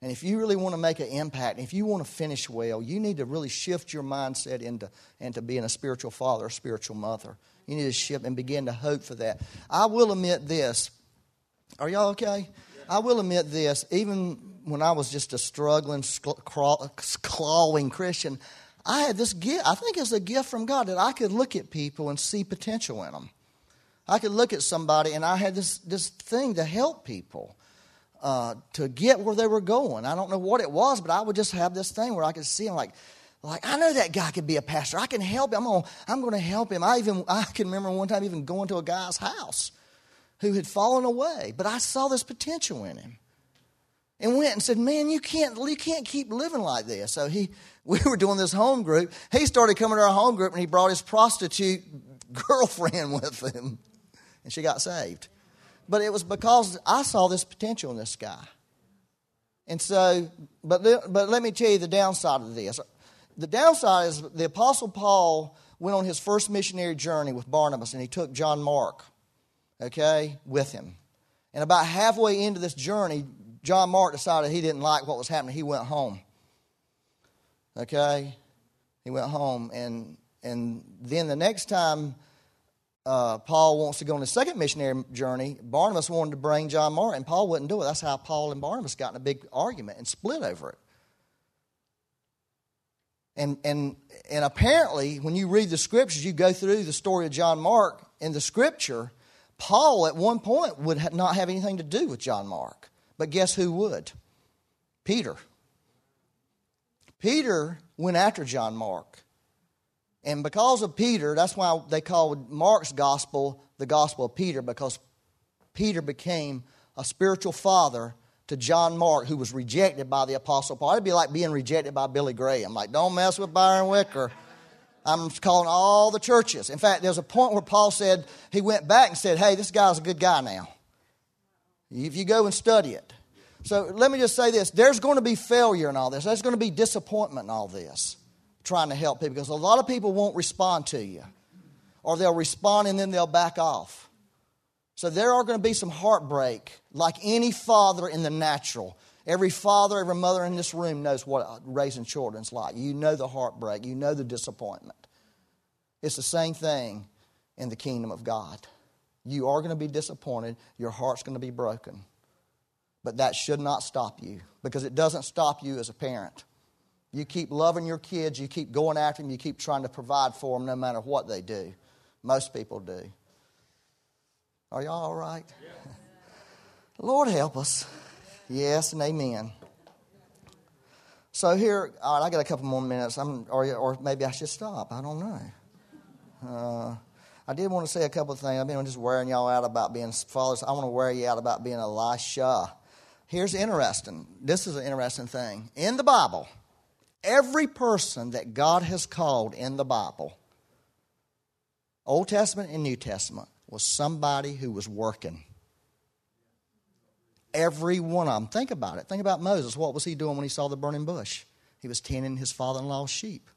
And if you really want to make an impact, if you want to finish well, you need to really shift your mindset into, into being a spiritual father, a spiritual mother. You need to shift and begin to hope for that. I will admit this. Are y'all okay? I will admit this, even when I was just a struggling, clawing Christian, I had this gift. I think it's a gift from God that I could look at people and see potential in them. I could look at somebody and I had this, this thing to help people uh, to get where they were going. I don't know what it was, but I would just have this thing where I could see them like, like I know that guy could be a pastor. I can help him. I'm gonna, I'm to help him. I even I can remember one time even going to a guy's house who had fallen away, but I saw this potential in him and went and said, "Man, you can't you can't keep living like this." So he we were doing this home group. He started coming to our home group and he brought his prostitute girlfriend with him, and she got saved. But it was because I saw this potential in this guy. And so, but but let me tell you the downside of this. The downside is the Apostle Paul went on his first missionary journey with Barnabas, and he took John Mark, okay, with him. And about halfway into this journey, John Mark decided he didn't like what was happening. He went home. Okay? He went home. And, and then the next time uh, Paul wants to go on his second missionary journey, Barnabas wanted to bring John Mark, and Paul wouldn't do it. That's how Paul and Barnabas got in a big argument and split over it. And, and, and apparently, when you read the scriptures, you go through the story of John Mark in the scripture, Paul at one point would not have anything to do with John Mark. But guess who would? Peter. Peter went after John Mark. And because of Peter, that's why they called Mark's gospel the gospel of Peter, because Peter became a spiritual father to John Mark, who was rejected by the Apostle Paul. It'd be like being rejected by Billy Graham. Like, don't mess with Byron Wicker. I'm calling all the churches. In fact, there's a point where Paul said, he went back and said, hey, this guy's a good guy now. If you go and study it. So let me just say this there's going to be failure in all this, there's going to be disappointment in all this, trying to help people, because a lot of people won't respond to you, or they'll respond and then they'll back off. So there are going to be some heartbreak, like any father in the natural. Every father, every mother in this room knows what raising children's like. You know the heartbreak, you know the disappointment. It's the same thing in the kingdom of God. You are going to be disappointed, your heart's going to be broken. But that should not stop you because it doesn't stop you as a parent. You keep loving your kids, you keep going after them, you keep trying to provide for them no matter what they do. Most people do. Are y'all all right? Yeah. Lord help us. Yes and amen. So here, all right, I got a couple more minutes. I'm, or, or maybe I should stop. I don't know. Uh, I did want to say a couple of things. I've been just wearing y'all out about being fathers. I want to wear you out about being Elisha. Here's interesting. This is an interesting thing. In the Bible, every person that God has called in the Bible, Old Testament and New Testament, was somebody who was working. Every one of them. Think about it. Think about Moses. What was he doing when he saw the burning bush? He was tending his father in law's sheep.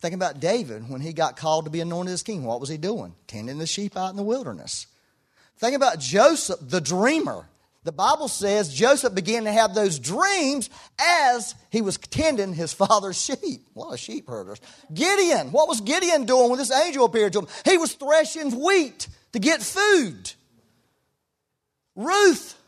Think about David when he got called to be anointed as king. What was he doing? Tending the sheep out in the wilderness. Think about Joseph, the dreamer. The Bible says Joseph began to have those dreams as he was tending his father's sheep. What a lot of sheep herders. Gideon, what was Gideon doing when this angel appeared to him? He was threshing wheat to get food. Ruth,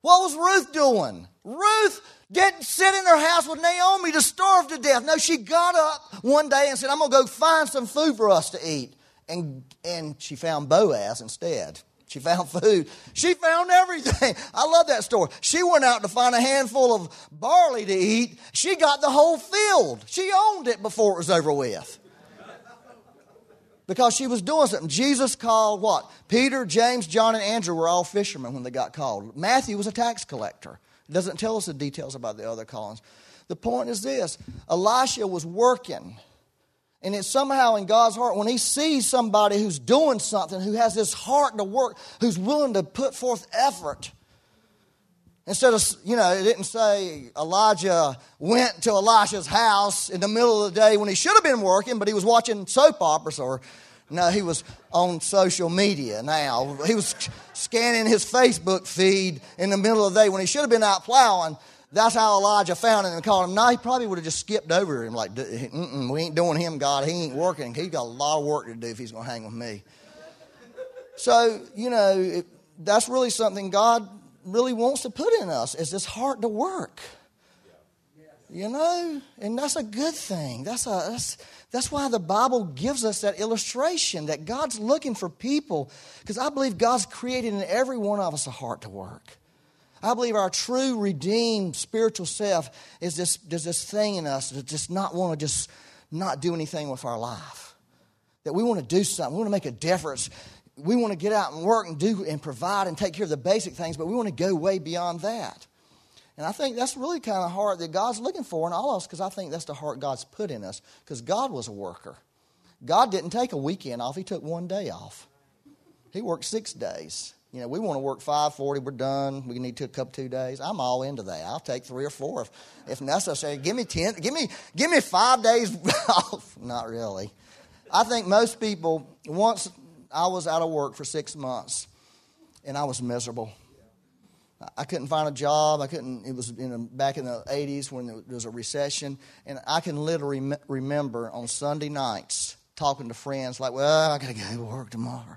what was Ruth doing? Ruth didn't sit in her house with Naomi to starve to death. No, she got up one day and said, I'm going to go find some food for us to eat. And, and she found Boaz instead. She found food. She found everything. I love that story. She went out to find a handful of barley to eat. She got the whole field. She owned it before it was over with. Because she was doing something. Jesus called what? Peter, James, John, and Andrew were all fishermen when they got called. Matthew was a tax collector. It doesn't tell us the details about the other callings. The point is this Elisha was working. And it's somehow in God's heart when He sees somebody who's doing something, who has this heart to work, who's willing to put forth effort. Instead of, you know, it didn't say Elijah went to Elisha's house in the middle of the day when he should have been working, but he was watching soap operas or, no, he was on social media now. He was scanning his Facebook feed in the middle of the day when he should have been out plowing. That's how Elijah found him and called him. No, he probably would have just skipped over him, like, we ain't doing him, God. He ain't working. He's got a lot of work to do if he's going to hang with me. So, you know, it, that's really something God really wants to put in us is this heart to work. You know, and that's a good thing. That's, a, that's, that's why the Bible gives us that illustration that God's looking for people, because I believe God's created in every one of us a heart to work. I believe our true redeemed spiritual self is this, there's this thing in us that just not want to just not do anything with our life. That we want to do something, we want to make a difference. We want to get out and work and do and provide and take care of the basic things, but we want to go way beyond that. And I think that's really kind of heart that God's looking for in all of us because I think that's the heart God's put in us because God was a worker. God didn't take a weekend off, He took one day off. He worked six days. You know, we want to work 540, we're done. We need to a couple two days. I'm all into that. I'll take three or four if, if necessary. Give me 10, give me, give me five days off. Not really. I think most people, once I was out of work for six months and I was miserable. I couldn't find a job. I couldn't. It was in a, back in the '80s when there was a recession, and I can literally remember on Sunday nights talking to friends like, "Well, I got to go to work tomorrow."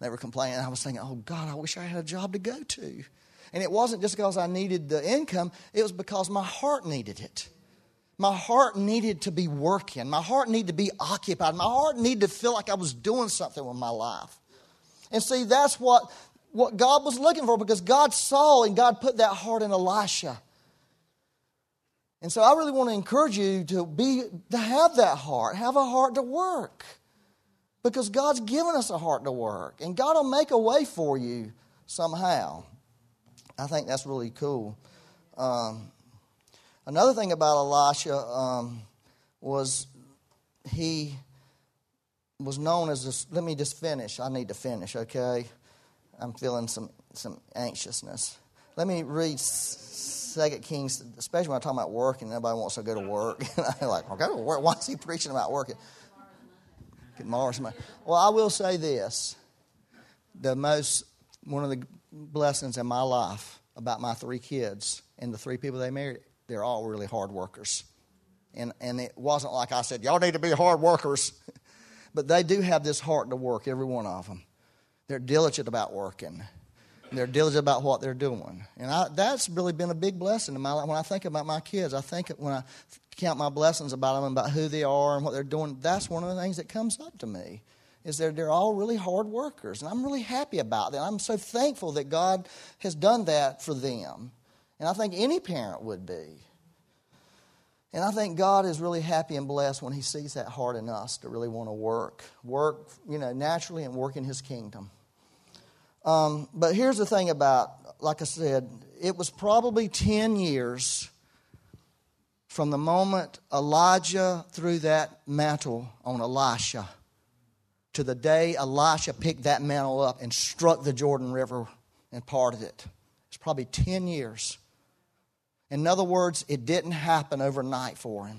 They were complaining. I was thinking, "Oh God, I wish I had a job to go to." And it wasn't just because I needed the income; it was because my heart needed it. My heart needed to be working. My heart needed to be occupied. My heart needed to feel like I was doing something with my life. And see, that's what what God was looking for because God saw and God put that heart in Elisha. And so I really want to encourage you to be to have that heart, have a heart to work. Because God's given us a heart to work and God will make a way for you somehow. I think that's really cool. Um, another thing about Elisha um, was he was known as this. Let me just finish. I need to finish, okay? I'm feeling some, some anxiousness. Let me read Second Kings, especially when I'm talking about work and everybody wants to go to work. I'm like, I'll go to work. Why is he preaching about working? Well, I will say this. The most, one of the blessings in my life about my three kids and the three people they married, they're all really hard workers. And, and it wasn't like I said, y'all need to be hard workers. but they do have this heart to work, every one of them. They're diligent about working. They're diligent about what they're doing. And I, that's really been a big blessing in my life. When I think about my kids, I think when I count my blessings about them, about who they are and what they're doing, that's one of the things that comes up to me. Is that they're all really hard workers. And I'm really happy about that. I'm so thankful that God has done that for them. And I think any parent would be. And I think God is really happy and blessed when He sees that heart in us to really want to work. Work, you know, naturally and work in His kingdom. Um, but here's the thing about, like I said, it was probably 10 years from the moment Elijah threw that mantle on Elisha to the day Elisha picked that mantle up and struck the Jordan River and parted it. It's probably 10 years. In other words, it didn't happen overnight for him.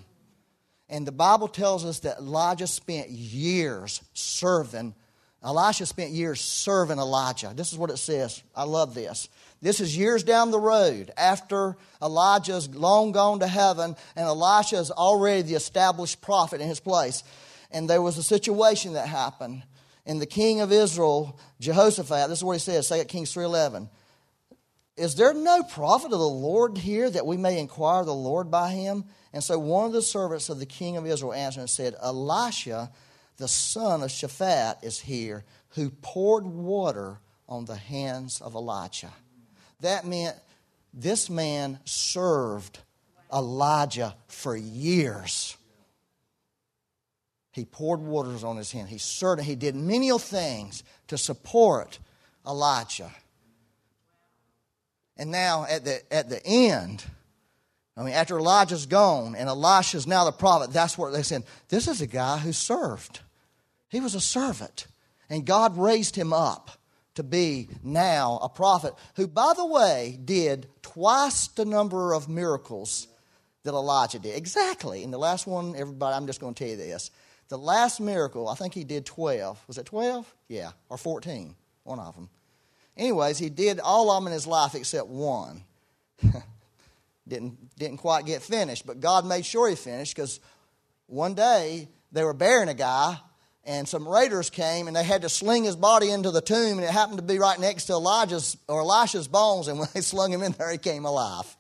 And the Bible tells us that Elijah spent years serving Elisha spent years serving Elijah. This is what it says. I love this. This is years down the road after Elijah's long gone to heaven and Elisha is already the established prophet in his place. And there was a situation that happened. And the king of Israel, Jehoshaphat, this is what he says, 2 Kings 3.11. Is there no prophet of the Lord here that we may inquire the Lord by him? And so one of the servants of the king of Israel answered and said, Elisha the son of Shaphat is here, who poured water on the hands of Elijah. That meant this man served Elijah for years. He poured waters on his hand. He served. He did many things to support Elijah. And now at the at the end, I mean, after Elijah's gone and Elisha's now the prophet, that's what they said. This is a guy who served. He was a servant. And God raised him up to be now a prophet who, by the way, did twice the number of miracles that Elijah did. Exactly. And the last one, everybody, I'm just going to tell you this. The last miracle, I think he did 12. Was it 12? Yeah, or 14. One of them. Anyways, he did all of them in his life except one. didn't, didn't quite get finished, but God made sure he finished because one day they were burying a guy and some raiders came and they had to sling his body into the tomb and it happened to be right next to Elijah's or Elisha's bones and when they slung him in there he came alive.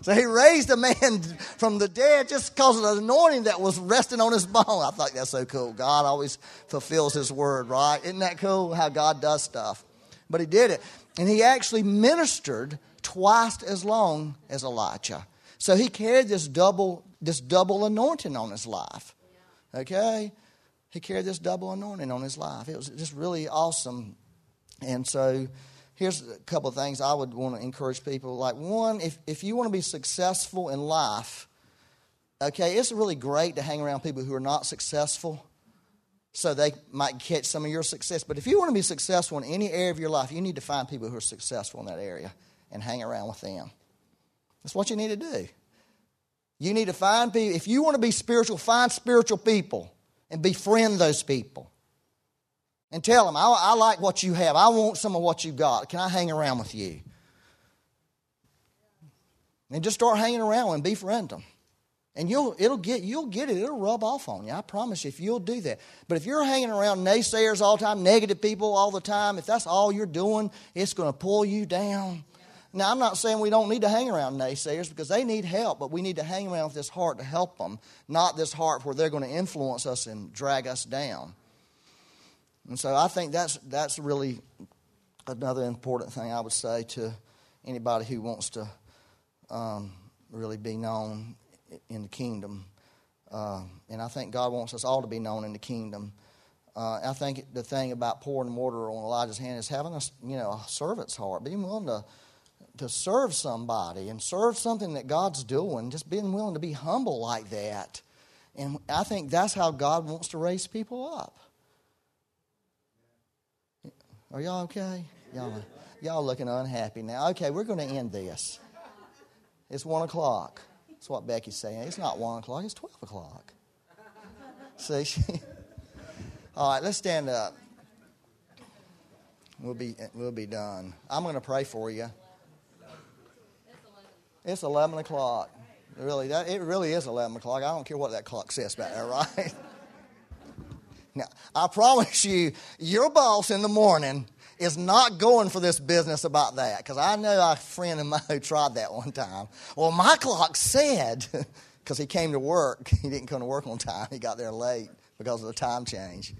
So he raised a man from the dead just because of the anointing that was resting on his bone. I thought that's so cool. God always fulfills his word, right? Isn't that cool how God does stuff? But he did it. And he actually ministered twice as long as Elijah. So he carried this double, this double anointing on his life. Okay? He carried this double anointing on his life. It was just really awesome. And so here's a couple of things I would want to encourage people. Like, one, if, if you want to be successful in life, okay, it's really great to hang around people who are not successful so they might catch some of your success. But if you want to be successful in any area of your life, you need to find people who are successful in that area and hang around with them. That's what you need to do. You need to find people. If you want to be spiritual, find spiritual people and befriend those people and tell them, I, I like what you have. I want some of what you've got. Can I hang around with you? And just start hanging around and befriend them. And you'll it'll get you'll get it. It'll rub off on you. I promise you if you'll do that. But if you're hanging around naysayers all the time, negative people all the time, if that's all you're doing, it's going to pull you down. Now, I'm not saying we don't need to hang around naysayers because they need help, but we need to hang around with this heart to help them, not this heart where they're going to influence us and drag us down. And so I think that's, that's really another important thing I would say to anybody who wants to um, really be known in the kingdom. Uh, and I think God wants us all to be known in the kingdom. Uh, I think the thing about pouring water on Elijah's hand is having a you know a servant's heart, being willing to to serve somebody and serve something that God's doing, just being willing to be humble like that. And I think that's how God wants to raise people up. Are y'all okay? Y'all, y'all looking unhappy now. Okay, we're going to end this. It's one o'clock. That's what Becky's saying. It's not one o'clock, it's 12 o'clock. See? She, all right, let's stand up. We'll be, we'll be done. I'm going to pray for you. It's 11 o'clock. Really, that, it really is 11 o'clock. I don't care what that clock says back there, right? Now, I promise you, your boss in the morning is not going for this business about that because I know a friend of mine who tried that one time. Well, my clock said, because he came to work, he didn't come to work on time, he got there late because of the time change.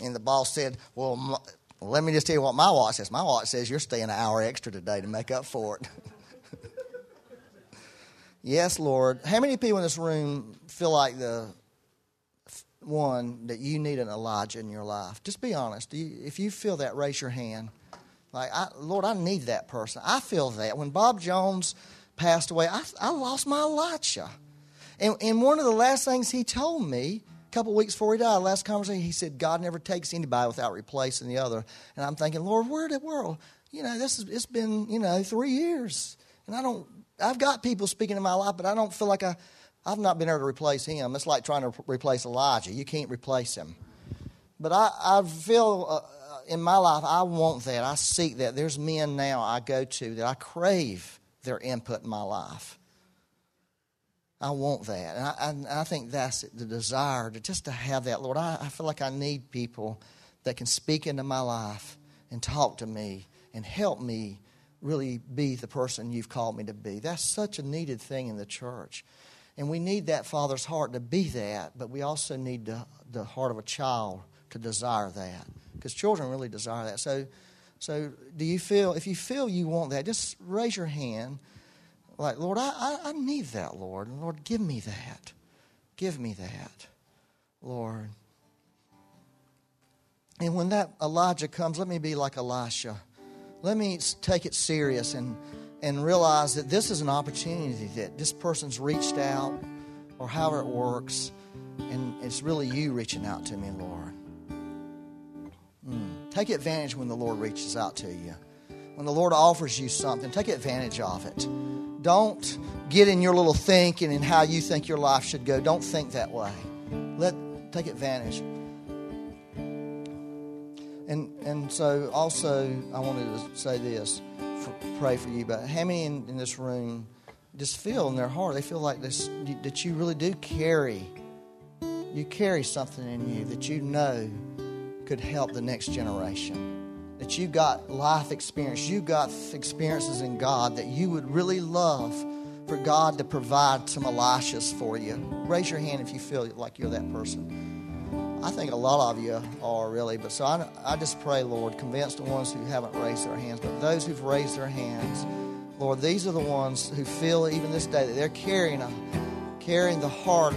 And the boss said, Well, let me just tell you what my watch says. My watch says you're staying an hour extra today to make up for it. Yes, Lord. How many people in this room feel like the one that you need an Elijah in your life? Just be honest. If you feel that, raise your hand. Like, I, Lord, I need that person. I feel that. When Bob Jones passed away, I, I lost my Elijah. And, and one of the last things he told me a couple weeks before he died, last conversation, he said, God never takes anybody without replacing the other. And I'm thinking, Lord, where the world? You know, this is, it's been, you know, three years. And I don't, I've got people speaking in my life, but I don't feel like I, I've not been able to replace him. It's like trying to replace Elijah. You can't replace him. But I, I feel uh, in my life, I want that. I seek that. There's men now I go to that I crave their input in my life. I want that. And I, I think that's the desire to just to have that. Lord, I, I feel like I need people that can speak into my life and talk to me and help me really be the person you've called me to be. That's such a needed thing in the church. And we need that father's heart to be that, but we also need the, the heart of a child to desire that. Because children really desire that. So, so do you feel, if you feel you want that, just raise your hand. Like, Lord, I, I, I need that, Lord. Lord, give me that. Give me that, Lord. And when that Elijah comes, let me be like Elisha. Let me take it serious and and realize that this is an opportunity that this person's reached out or however it works, and it's really you reaching out to me, Lord. Mm. Take advantage when the Lord reaches out to you. When the Lord offers you something, take advantage of it. Don't get in your little thinking and how you think your life should go. Don't think that way. Let take advantage. And and so also I wanted to say this for, pray for you, but how many in, in, this room just feel in their heart, they feel like this, that you really do carry you carry something in you that you know could help the next generation. That you got life experience, you got experiences in God that you would really love for God to provide some Elishas for you. Raise your hand if you feel like you're that person. I think a lot of you are really, but so I, I just pray, Lord, convince the ones who haven't raised their hands, but those who've raised their hands, Lord, these are the ones who feel even this day that they're carrying a, carrying the heart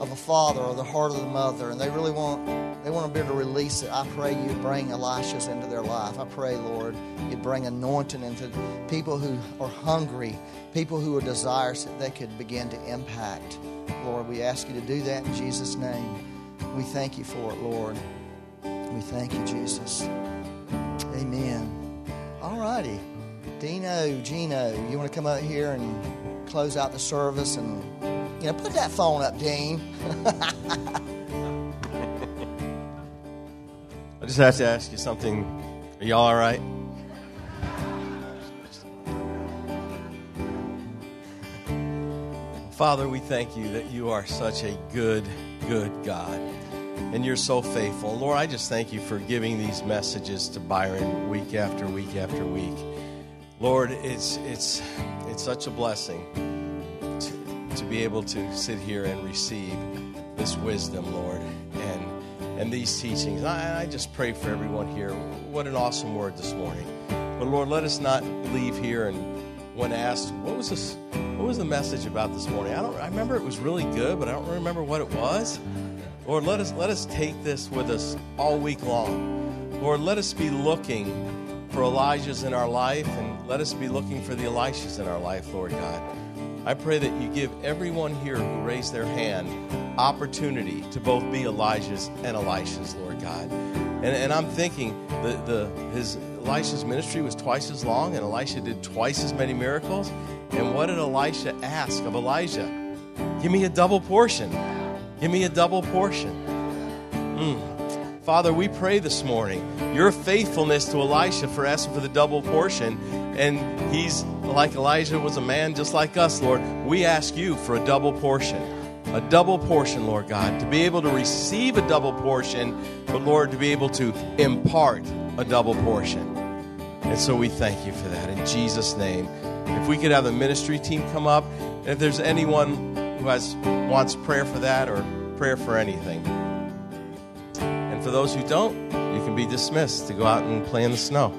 of a father or the heart of the mother, and they really want they want to be able to release it. I pray you bring Elishas into their life. I pray, Lord, you bring anointing into people who are hungry, people who are desirous that they could begin to impact. Lord, we ask you to do that in Jesus' name. We thank you for it, Lord. We thank you, Jesus. Amen. All righty. Dino, Gino, you want to come out here and close out the service and you know, put that phone up, Dean.
I just have to ask you something. Are y'all all right? Father, we thank you that you are such a good, good God. And you're so faithful. Lord, I just thank you for giving these messages to Byron week after week after week. Lord, it's it's it's such a blessing to, to be able to sit here and receive this wisdom, Lord, and and these teachings. I, I just pray for everyone here. What an awesome word this morning. But Lord, let us not leave here and when asked, what was this what was the message about this morning? I don't I remember it was really good, but I don't remember what it was. Lord, let us let us take this with us all week long. Lord, let us be looking for Elijahs in our life and let us be looking for the Elishas in our life, Lord God. I pray that you give everyone here who raised their hand opportunity to both be Elijahs and Elishas, Lord God. And, and I'm thinking the, the his Elisha's ministry was twice as long, and Elisha did twice as many miracles. And what did Elisha ask of Elijah? Give me a double portion. Give me a double portion. Mm. Father, we pray this morning your faithfulness to Elisha for asking for the double portion. And he's like Elijah was a man just like us, Lord. We ask you for a double portion. A double portion, Lord God, to be able to receive a double portion, but Lord, to be able to impart a double portion. And so we thank you for that in Jesus' name. If we could have the ministry team come up, and if there's anyone who has wants prayer for that or prayer for anything. And for those who don't, you can be dismissed to go out and play in the snow.